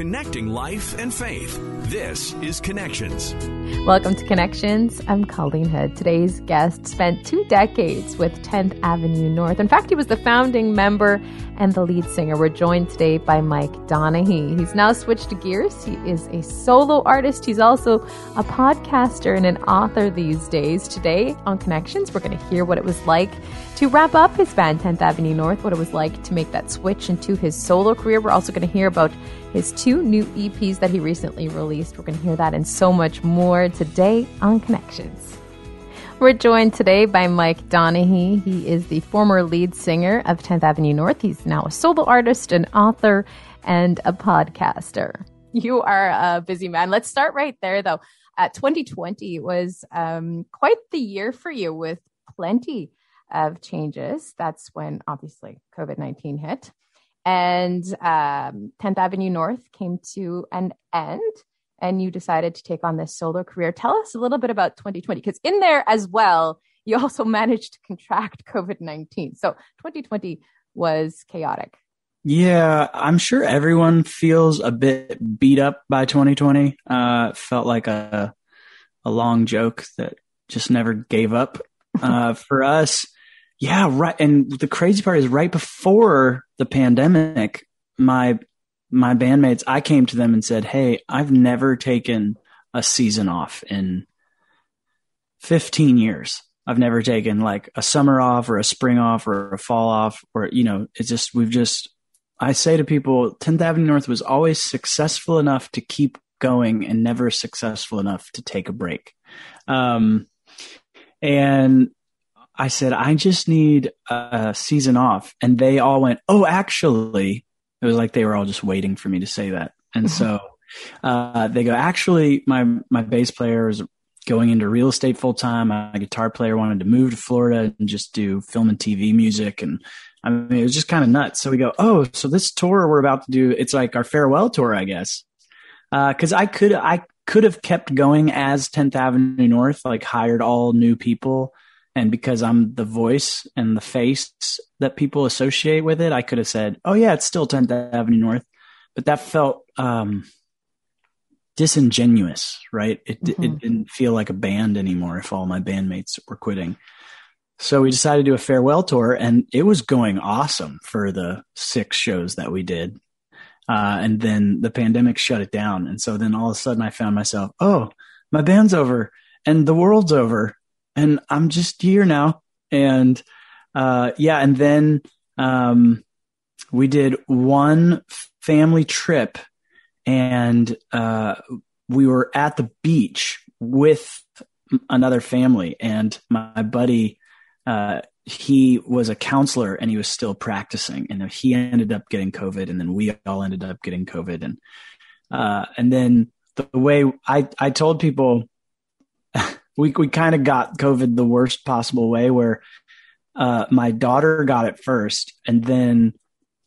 connecting life and faith. This is Connections. Welcome to Connections. I'm Colleen Hood. Today's guest spent two decades with 10th Avenue North. In fact, he was the founding member and the lead singer. We're joined today by Mike Donehey. He's now switched gears. He is a solo artist. He's also a podcaster and an author these days. Today on Connections, we're going to hear what it was like to wrap up his band 10th Avenue North, what it was like to make that switch into his solo career. We're also going to hear about his two new EPs that he recently released. We're going to hear that and so much more today on Connections. We're joined today by Mike Donehey. He is the former lead singer of 10th Avenue North. He's now a solo artist, an author, and a podcaster. You are a busy man. Let's start right there, though. Uh, 2020 was um, quite the year for you with plenty of changes. That's when obviously COVID 19 hit and um, 10th Avenue North came to an end and you decided to take on this solo career. Tell us a little bit about 2020 because in there as well, you also managed to contract COVID 19. So 2020 was chaotic. Yeah, I'm sure everyone feels a bit beat up by 2020. Uh, felt like a a long joke that just never gave up. Uh, for us, yeah, right. And the crazy part is right before the pandemic, my my bandmates, I came to them and said, "Hey, I've never taken a season off in 15 years. I've never taken like a summer off or a spring off or a fall off or you know, it's just we've just I say to people, 10th Avenue North was always successful enough to keep going and never successful enough to take a break. Um, and I said, I just need a season off. And they all went, Oh, actually, it was like they were all just waiting for me to say that. And mm-hmm. so uh, they go, Actually, my, my bass player is going into real estate full time. My guitar player wanted to move to Florida and just do film and TV music. And I mean, it was just kind of nuts. So we go, Oh, so this tour we're about to do, it's like our farewell tour, I guess. Uh, cause I could, I could have kept going as 10th Avenue North, like hired all new people and because I'm the voice and the face that people associate with it, I could have said, "Oh yeah, it's still 10th Avenue North," but that felt um, disingenuous, right? It, mm-hmm. it didn't feel like a band anymore if all my bandmates were quitting. So we decided to do a farewell tour, and it was going awesome for the six shows that we did. Uh, and then the pandemic shut it down, and so then all of a sudden I found myself, oh, my band's over, and the world's over, and I'm just here now. And uh, yeah, and then um, we did one family trip, and uh, we were at the beach with another family, and my buddy. Uh, he was a counselor and he was still practicing and he ended up getting covid and then we all ended up getting covid and uh, and then the way i i told people we we kind of got COVID the worst possible way where uh, my daughter got it first, and then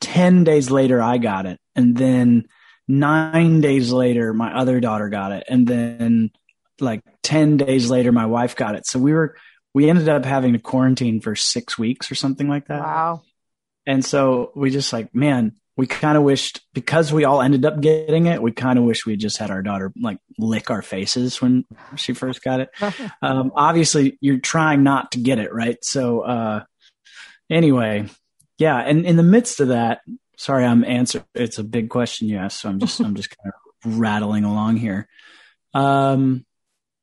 ten days later I got it, and then nine days later my other daughter got it, and then like ten days later my wife got it. So we were we ended up having to quarantine for six weeks or something like that. Wow. And so we just like, man, we kind of wished because we all ended up getting it. We kind of wish we just had our daughter like lick our faces when she first got it. um, obviously, you're trying not to get it right. So uh, anyway, yeah. And in the midst of that, sorry, I'm answering. It's a big question you asked, so I'm just I'm just kind of rattling along here. Um,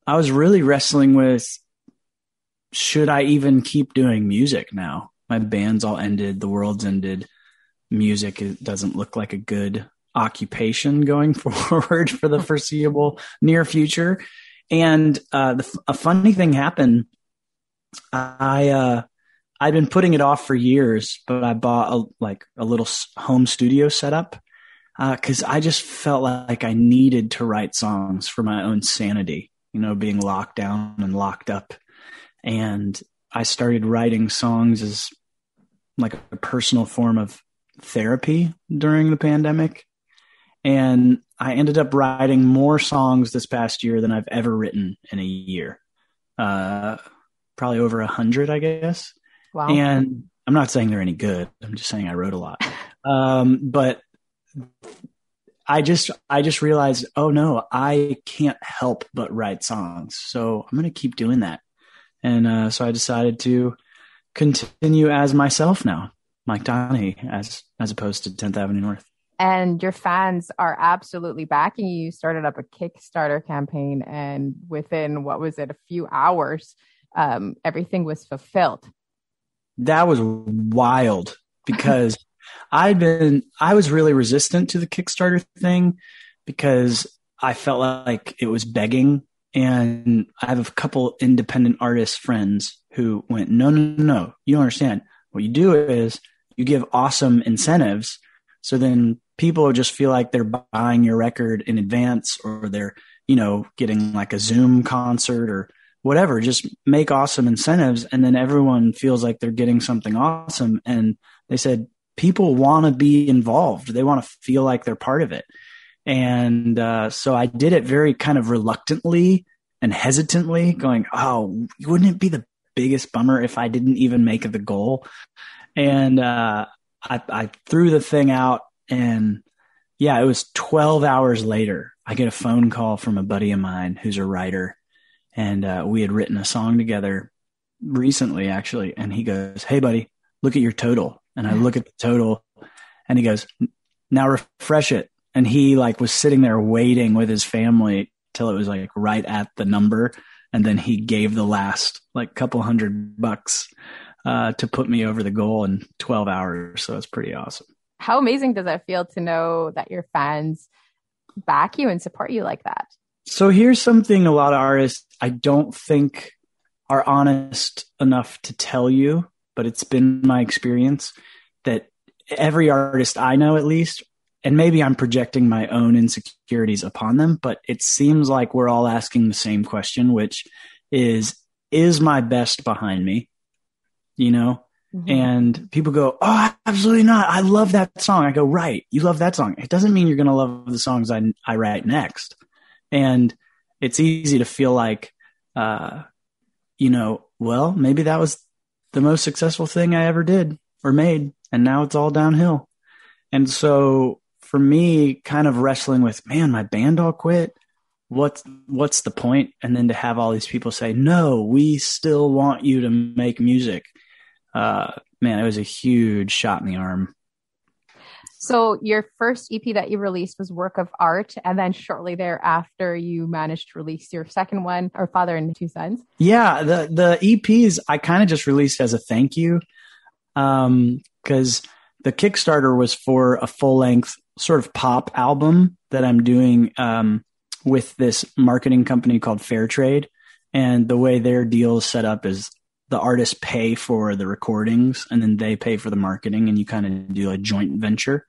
I was really wrestling with should I even keep doing music now? My band's all ended. The world's ended music doesn't look like a good occupation going forward for the foreseeable near future. And uh, the, a funny thing happened. I uh, I'd been putting it off for years, but I bought a, like a little home studio setup because uh, I just felt like I needed to write songs for my own sanity. You know, being locked down and locked up, and I started writing songs as like a personal form of therapy during the pandemic. And I ended up writing more songs this past year than I've ever written in a year. Uh, probably over a hundred, I guess. Wow. And I'm not saying they're any good. I'm just saying I wrote a lot. um, but I just I just realized, oh no, I can't help but write songs. So I'm gonna keep doing that. And uh, so I decided to continue as myself now, Mike Donehey, as as opposed to 10th Avenue North. And your fans are absolutely backing you. You started up a Kickstarter campaign, and within what was it, a few hours, um, everything was fulfilled. That was wild because I'd been I was really resistant to the Kickstarter thing because I felt like it was begging and I have a couple independent artist friends who went, no, no, no, no, you don't understand. What you do is you give awesome incentives. So then people just feel like they're buying your record in advance or they're, you know, getting like a Zoom concert or whatever. Just make awesome incentives. And then everyone feels like they're getting something awesome. And they said, people want to be involved. They want to feel like they're part of it. And uh, so I did it very kind of reluctantly and hesitantly, going, "Oh, wouldn't it be the biggest bummer if I didn't even make the goal?" And uh, I, I threw the thing out, and yeah, it was 12 hours later. I get a phone call from a buddy of mine who's a writer, and uh, we had written a song together recently, actually. And he goes, "Hey, buddy, look at your total." And I look at the total, and he goes, "Now refresh it." and he like was sitting there waiting with his family till it was like right at the number and then he gave the last like couple hundred bucks uh, to put me over the goal in 12 hours. So it's pretty awesome. How amazing does that feel to know that your fans back you and support you like that? So here's something a lot of artists i don't think are honest enough to tell you but it's been my experience that every artist i know at least and maybe I'm projecting my own insecurities upon them, but it seems like we're all asking the same question, which is, is my best behind me? You know? Mm-hmm. And people go, Oh, absolutely not. I love that song. I go, right. You love that song. It doesn't mean you're going to love the songs I, I write next. And it's easy to feel like, uh, you know, well, maybe that was the most successful thing I ever did or made. And now it's all downhill. And so for me, kind of wrestling with, man, my band all quit. What's what's the point? And then to have all these people say, no, we still want you to make music. Uh, man, it was a huge shot in the arm. So your first EP that you released was Work of Art, and then shortly thereafter, you managed to release your second one, or Father and Two Sons. Yeah, the the EPs I kind of just released as a thank you, Um, because um, the Kickstarter was for a full length sort of pop album that I'm doing um, with this marketing company called Fair Trade, And the way their deal is set up is the artists pay for the recordings and then they pay for the marketing and you kind of do a joint venture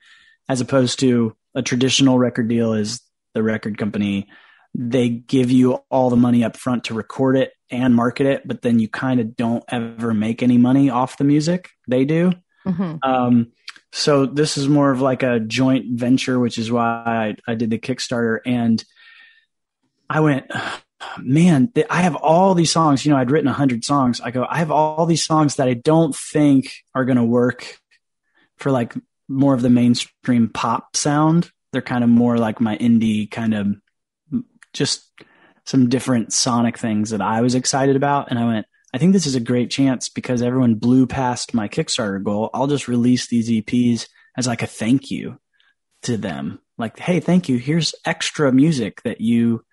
as opposed to a traditional record deal is the record company they give you all the money up front to record it and market it but then you kind of don't ever make any money off the music they do mm-hmm. um, so this is more of like a joint venture, which is why I, I did the Kickstarter. And I went, man, I have all these songs. You know, I'd written a hundred songs. I go, I have all these songs that I don't think are going to work for like more of the mainstream pop sound. They're kind of more like my indie kind of just some different sonic things that I was excited about. And I went, I think this is a great chance because everyone blew past my Kickstarter goal. I'll just release these EPs as like a thank you to them. Like, hey, thank you. Here's extra music that you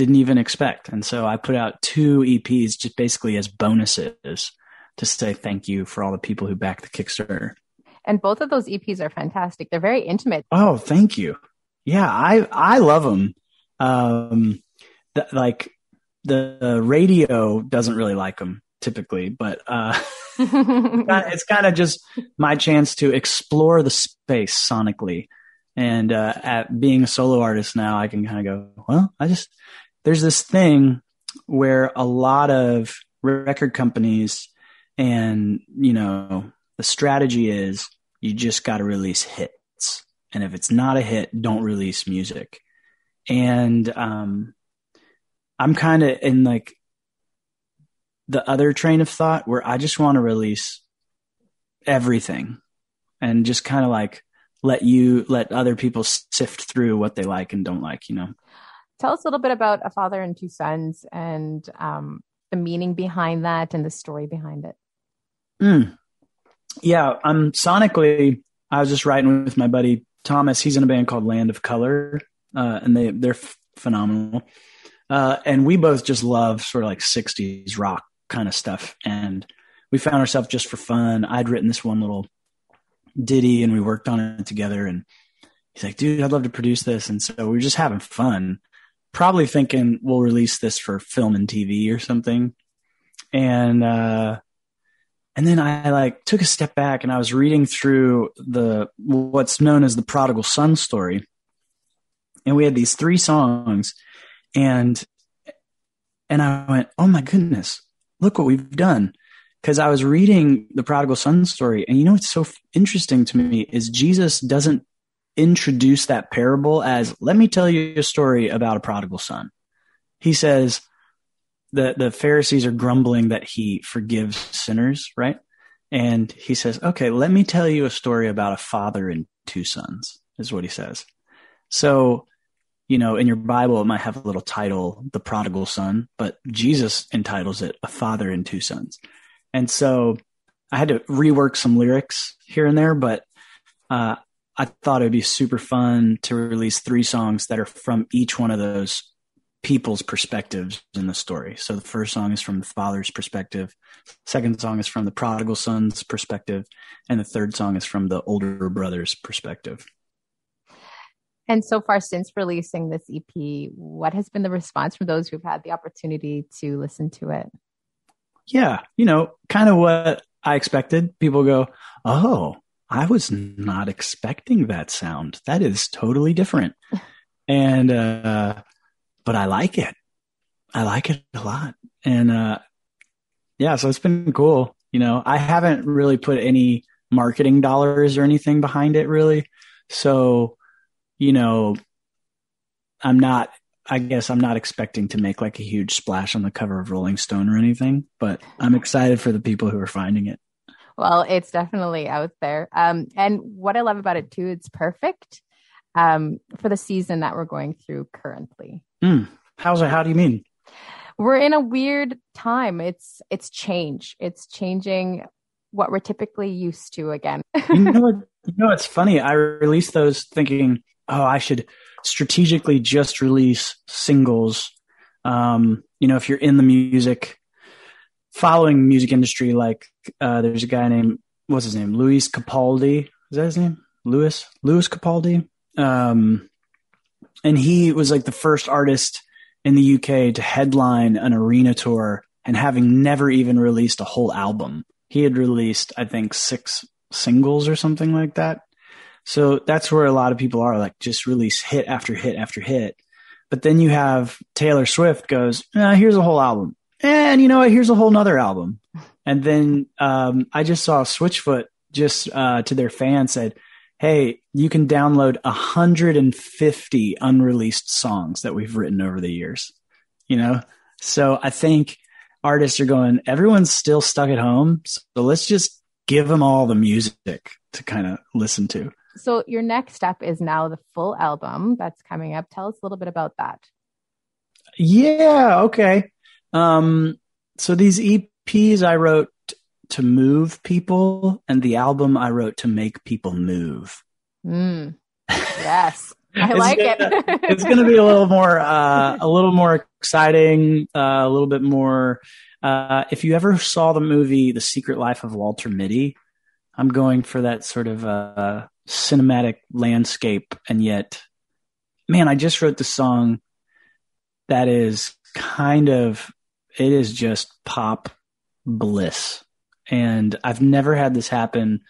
didn't even expect. And so I put out two EPs just basically as bonuses to say thank you for all the people who backed the Kickstarter. And both of those EPs are fantastic. They're very intimate. Oh, thank you. Yeah, I I love them. Um, th- like the radio doesn't really like them typically, but uh, it's kind of just my chance to explore the space sonically. And uh, at being a solo artist now, I can kind of go, well, I just there's this thing where a lot of record companies and you know the strategy is you just got to release hits, and if it's not a hit, don't release music. And um, I'm kind of in like the other train of thought where I just want to release everything and just kind of like let you let other people sift through what they like and don't like. You know. Tell us a little bit about a father and two sons and um, the meaning behind that and the story behind it. Mm. Yeah, um, sonically, I was just writing with my buddy Thomas. He's in a band called Land of Color, uh, and they they're f- phenomenal. Uh, and we both just love sort of like '60s rock kind of stuff. And we found ourselves just for fun. I'd written this one little ditty, and we worked on it together. And he's like, "Dude, I'd love to produce this." And so we were just having fun, probably thinking we'll release this for film and TV or something. And uh, and then I like took a step back and I was reading through the what's known as the prodigal son story. And we had these three songs and and I went, "Oh my goodness. Look what we've done." Cuz I was reading the prodigal son story and you know what's so interesting to me is Jesus doesn't introduce that parable as, "Let me tell you a story about a prodigal son." He says, the the Pharisees are grumbling that he forgives sinners, right? And he says, "Okay, let me tell you a story about a father and two sons." Is what he says. So, you know, in your Bible, it might have a little title, "The Prodigal Son," but Jesus entitles it "A Father and Two Sons." And so, I had to rework some lyrics here and there, but uh, I thought it would be super fun to release three songs that are from each one of those people's perspectives in the story. So the first song is from the father's perspective, second song is from the prodigal son's perspective, and the third song is from the older brother's perspective. And so far, since releasing this EP, what has been the response from those who've had the opportunity to listen to it? Yeah, you know, kind of what I expected. People go, Oh, I was not expecting that sound. That is totally different. and, uh, but I like it. I like it a lot. And, uh, yeah, so it's been cool. You know, I haven't really put any marketing dollars or anything behind it really. So, you know, I'm not, I guess I'm not expecting to make like a huge splash on the cover of Rolling Stone or anything, but I'm excited for the people who are finding it. Well, it's definitely out there. Um, and what I love about it too, it's perfect um, for the season that we're going through currently. Mm. How's it? How do you mean? We're in a weird time. It's it's change. It's changing what we're typically used to again. you know what? You know it's funny. I released those thinking, oh, I should strategically just release singles. Um, you know, if you're in the music, following music industry, like uh, there's a guy named what's his name, Luis Capaldi. Is that his name? Louis Louis Capaldi. Um, and he was like the first artist in the UK to headline an arena tour and having never even released a whole album. He had released, I think, six singles or something like that. So that's where a lot of people are like just release hit after hit after hit. But then you have Taylor Swift goes, eh, here's a whole album. And you know what? Here's a whole nother album. And then um, I just saw Switchfoot just uh, to their fans said, hey, you can download 150 unreleased songs that we've written over the years. You know? So I think artists are going, everyone's still stuck at home. So let's just give them all the music to kind of listen to. So your next step is now the full album that's coming up. Tell us a little bit about that. Yeah, okay. Um, so these EPs I wrote to move people, and the album I wrote to make people move. Mm. Yes. I like gonna, it. it's going to be a little more, uh, a little more exciting, uh, a little bit more. Uh, if you ever saw the movie The Secret Life of Walter Mitty, I'm going for that sort of uh, cinematic landscape, and yet, man, I just wrote the song that is kind of, it is just pop bliss and I've never had this happen.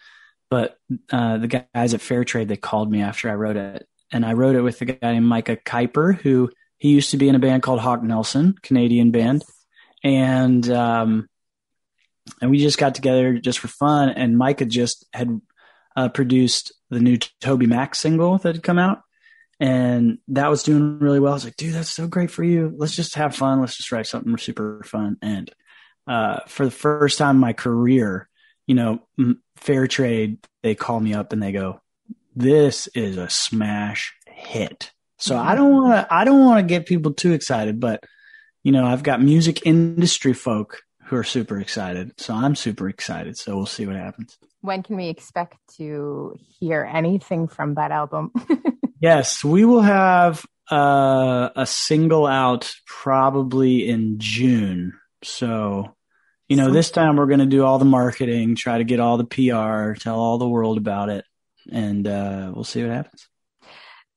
But uh, the guys at Fair Trade they called me after I wrote it, and I wrote it with a guy named Micah Kuiper, who he used to be in a band called Hawk Nelson, Canadian band, and um, and we just got together just for fun. And Micah just had uh, produced the new TobyMac single that had come out, and that was doing really well. I was like, dude, that's so great for you. Let's just have fun. Let's just write something super fun. And uh, for the first time in my career, you know, fair trade, they call me up and they go, this is a smash hit. So I don't want to, I don't want to get people too excited, but you know, I've got music industry folk who are super excited. So I'm super excited. So we'll see what happens. When can we expect to hear anything from that album? yes, we will have uh, a single out probably in June. So, you know, this time we're going to do all the marketing, try to get all the PR, tell all the world about it, and uh, we'll see what happens.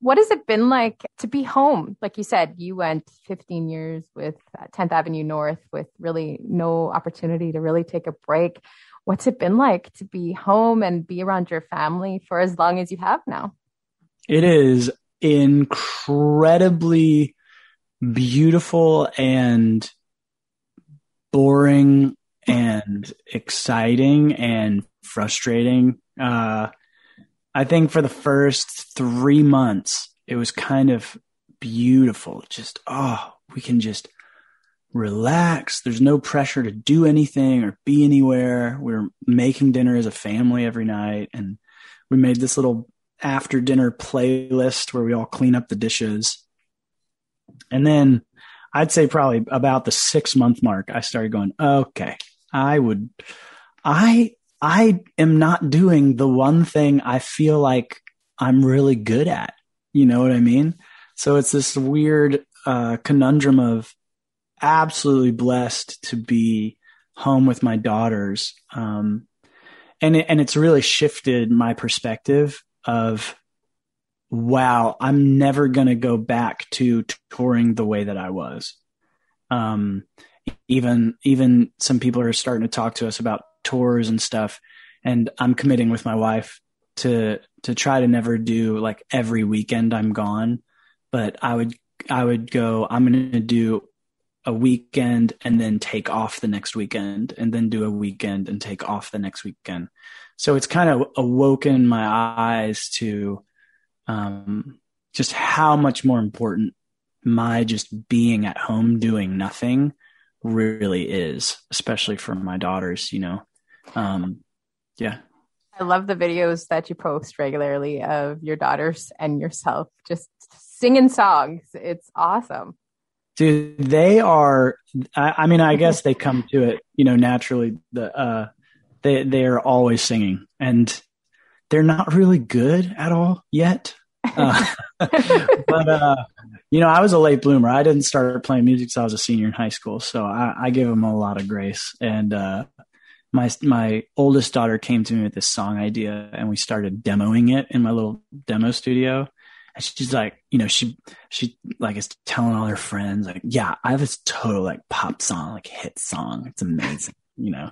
What has it been like to be home? Like you said, you went 15 years with 10th uh, Avenue North with really no opportunity to really take a break. What's it been like to be home and be around your family for as long as you have now? It is incredibly beautiful and boring and exciting and frustrating. Uh, I think for the first three months, it was kind of beautiful. Just, oh, we can just relax. There's no pressure to do anything or be anywhere. We're making dinner as a family every night. And we made this little after dinner playlist where we all clean up the dishes. And then I'd say probably about the six month mark, I started going, okay, I would, I, I am not doing the one thing I feel like I'm really good at. You know what I mean? So it's this weird uh, conundrum of absolutely blessed to be home with my daughters. Um, and it, and it's really shifted my perspective of wow, I'm never going to go back to touring the way that I was. Um, even, even some people are starting to talk to us about tours and stuff. And I'm committing with my wife to, to try to never do like every weekend I'm gone, but I would, I would go, I'm going to do a weekend and then take off the next weekend and then do a weekend and take off the next weekend. So it's kind of awoken my eyes to um, just how much more important my just being at home doing nothing really is, especially for my daughters, you know. Um, yeah. I love the videos that you post regularly of your daughters and yourself just singing songs. It's awesome. Dude, they are I, I mean, I guess they come to it, you know, naturally. The uh they they are always singing and they're not really good at all yet. Uh, but uh, you know i was a late bloomer. I didn't start playing music until i was a senior in high school so i, I give them a lot of grace. And uh, my my oldest daughter came to me with this song idea and we started demoing it in my little demo studio. And she's like you know she she like is telling all her friends like yeah i have this total like pop song like hit song. It's amazing you know,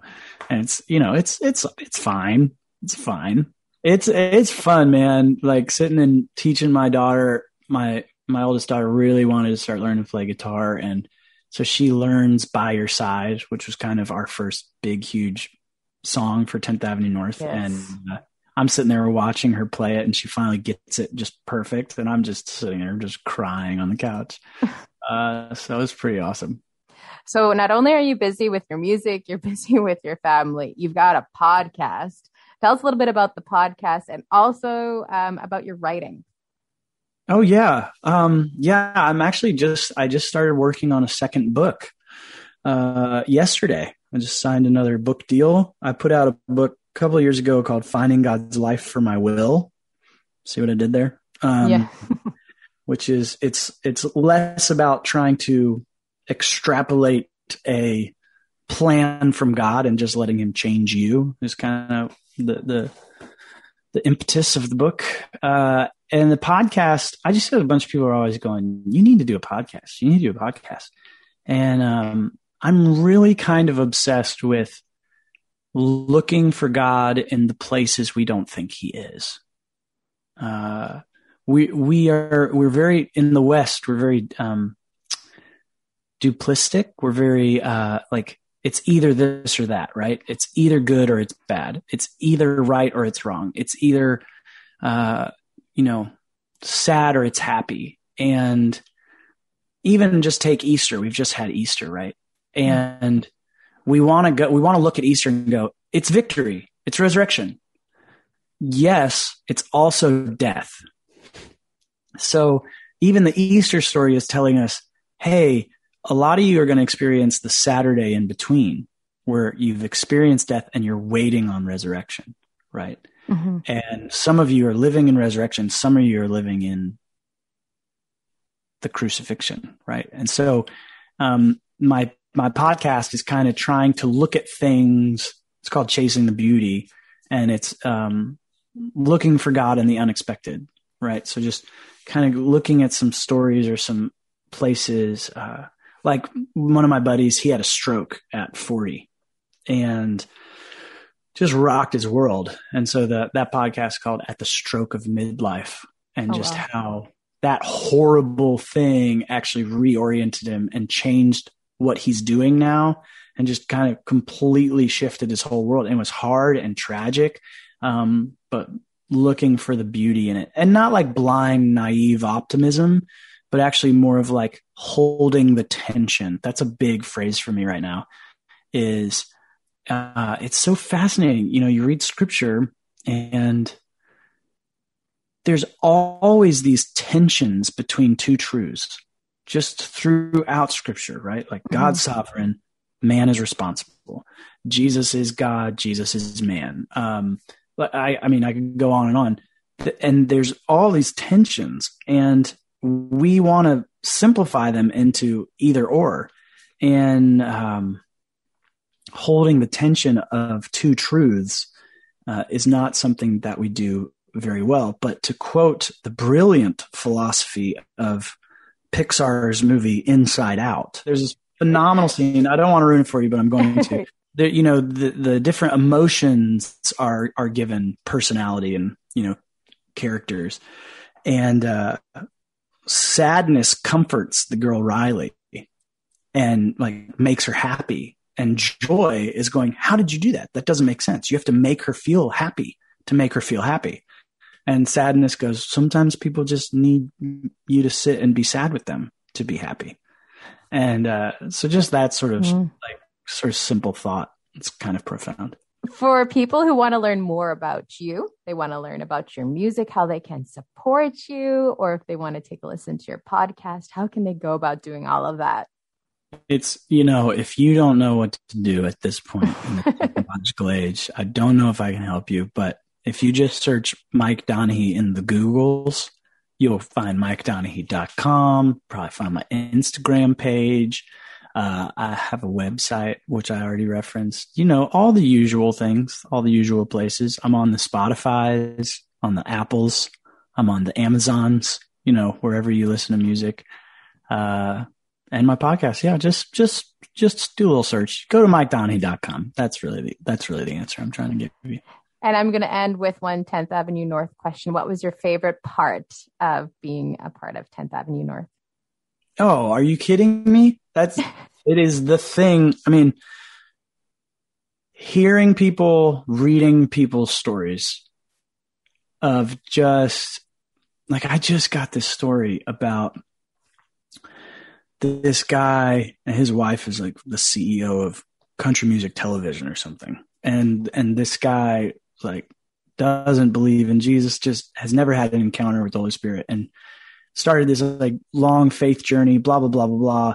and it's, you know, it's, it's, it's fine. It's fine. It's, it's fun, man. Like sitting and teaching my daughter, my, my oldest daughter really wanted to start learning to play guitar. And so she learns by your side, which was kind of our first big, huge song for 10th Avenue North. Yes. And uh, I'm sitting there watching her play it and she finally gets it just perfect. And I'm just sitting there just crying on the couch. uh, so it's pretty awesome. So not only are you busy with your music, you're busy with your family. You've got a podcast. Tell us a little bit about the podcast and also um, about your writing. Oh yeah, um, yeah. I'm actually just I just started working on a second book uh, yesterday. I just signed another book deal. I put out a book a couple years ago called "Finding God's Life for My Will." See what I did there? Um, yeah. which is it's it's less about trying to extrapolate a plan from God and just letting him change you is kind of the, the, the impetus of the book. Uh, and the podcast, I just had a bunch of people are always going, you need to do a podcast. You need to do a podcast. And, um, I'm really kind of obsessed with looking for God in the places we don't think he is. Uh, we, we are, we're very, in the West, we're very, um, duplistic. We're very uh, like it's either this or that, right? It's either good or it's bad. It's either right or it's wrong. It's either uh, you know sad or it's happy. And even just take Easter. We've just had Easter, right? And we want to go. We want to look at Easter and go, it's victory. It's resurrection. yes, it's also death. So even the Easter story is telling us, hey, a lot of you are going to experience the Saturday in between where you've experienced death and you're waiting on resurrection, right? Mm-hmm. And some of you are living in resurrection, some of you are living in the crucifixion, right? And so, um, my my podcast is kind of trying to look at things. It's called Chasing the Beauty, and it's um, looking for God in the unexpected, right? So just kind of looking at some stories or some places. Uh, like one of my buddies, he had a stroke at 40 and just rocked his world. And so that that podcast called At the Stroke of Midlife and oh, just wow. how that horrible thing actually reoriented him and changed what he's doing now and just kind of completely shifted his whole world. And it was hard and tragic. Um, but looking for the beauty in it and not like blind, naive optimism, but actually more of like holding the tension. That's a big phrase for me right now is, uh, it's so fascinating. You know, you read scripture and there's always these tensions between two truths just throughout scripture, right? Like God's mm-hmm. sovereign, man is responsible. Jesus is God, Jesus is man. Um, I, I mean, I could go on and on. And there's all these tensions, and we want to simplify them into either or. And um, holding the tension of two truths uh, is not something that we do very well. But to quote the brilliant philosophy of Pixar's movie Inside Out, there's this phenomenal scene. I don't want to ruin it for you, but I'm going to. the, you know the the different emotions are are given personality and you know characters and uh sadness comforts the girl riley and like makes her happy and joy is going how did you do that that doesn't make sense you have to make her feel happy to make her feel happy and sadness goes sometimes people just need you to sit and be sad with them to be happy and uh so just that sort of mm. like sort of simple thought. It's kind of profound. For people who want to learn more about you, they want to learn about your music, how they can support you, or if they want to take a listen to your podcast, how can they go about doing all of that? It's, you know, if you don't know what to do at this point in the technological age, I don't know if I can help you, but if you just search Mike Donehey in the Googles, you'll find MikeDonehey.com, probably find my Instagram page. Uh, I have a website, which I already referenced. You know, all the usual things, all the usual places. I'm on the Spotify's, on the Apples, I'm on the Amazons, you know, wherever you listen to music. Uh, and my podcast. Yeah, just, just, just do a little search. Go to MikeDonehey.com. That's really the, that's really the answer I'm trying to give you. And I'm going to end with one 10th Avenue North question. What was your favorite part of being a part of 10th Avenue North? Oh, are you kidding me? That's it is the thing. I mean, hearing people reading people's stories of just like I just got this story about this guy and his wife is like the CEO of country music television or something. And and this guy like doesn't believe in Jesus, just has never had an encounter with the Holy Spirit and started this like long faith journey, blah, blah, blah, blah, blah.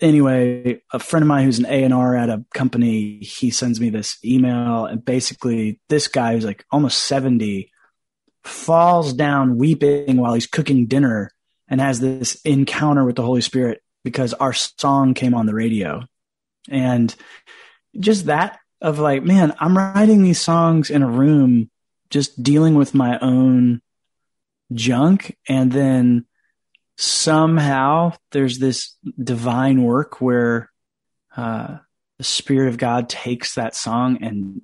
Anyway, a friend of mine who's an A&R at a company, he sends me this email and basically this guy who's like almost 70 falls down weeping while he's cooking dinner and has this encounter with the Holy Spirit because our song came on the radio. And just that of like, man, I'm writing these songs in a room just dealing with my own junk. And then somehow there's this divine work where uh, the spirit of god takes that song and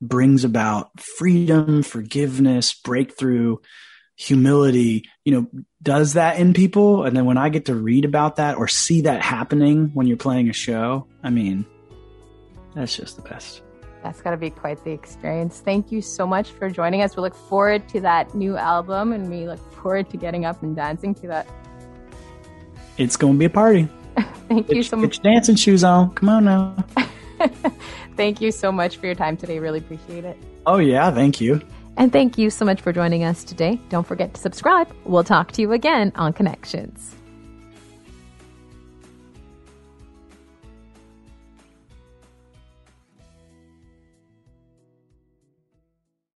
brings about freedom forgiveness breakthrough humility you know does that in people. And then when i get to read about that or see that happening when you're playing a show i mean that's just the best that's got to be quite the experience. Thank you so much for joining us. We look forward to that new album and we look forward to getting up and dancing to that. It's going to be a party. Thank get you so much. Get your dancing shoes on. Come on now. thank you so much for your time today. Really appreciate it. Oh, yeah. Thank you. And thank you so much for joining us today. Don't forget to subscribe. We'll talk to you again on Connections.